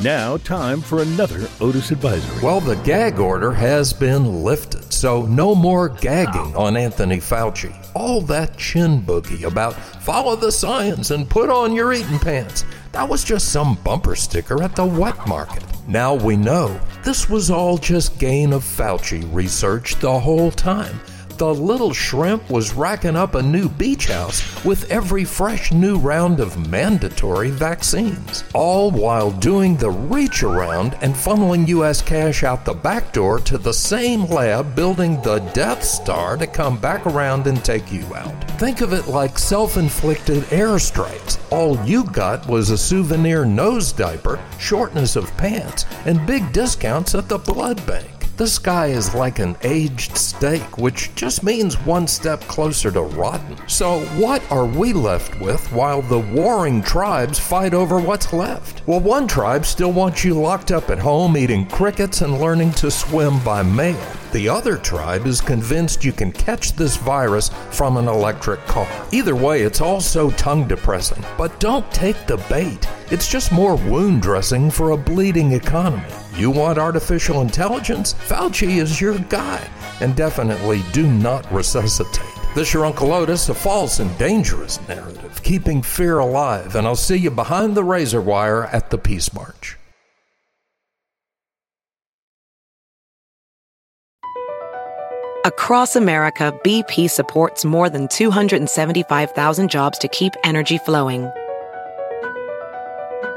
Now, time for another Otis Advisory. Well, the gag order has been lifted, so no more gagging on Anthony Fauci. All that chin boogie about follow the science and put on your eating pants. That was just some bumper sticker at the wet market. Now we know this was all just gain of Fauci research the whole time the little shrimp was racking up a new beach house with every fresh new round of mandatory vaccines, all while doing the reach around and funneling U.S. cash out the back door to the same lab building the Death Star to come back around and take you out. Think of it like self inflicted airstrikes. All you got was a souvenir nose diaper, shortness of pants, and big discounts at the blood bank. This guy is like an aged steak, which just means one step closer to rotten. So, what are we left with while the warring tribes fight over what's left? Well, one tribe still wants you locked up at home eating crickets and learning to swim by mail. The other tribe is convinced you can catch this virus from an electric car. Either way, it's all so tongue depressing. But don't take the bait. It's just more wound dressing for a bleeding economy. You want artificial intelligence? Fauci is your guy. And definitely do not resuscitate. This your Uncle Otis, a false and dangerous narrative, keeping fear alive, and I'll see you behind the razor wire at the Peace March. Across America, BP supports more than 275,000 jobs to keep energy flowing.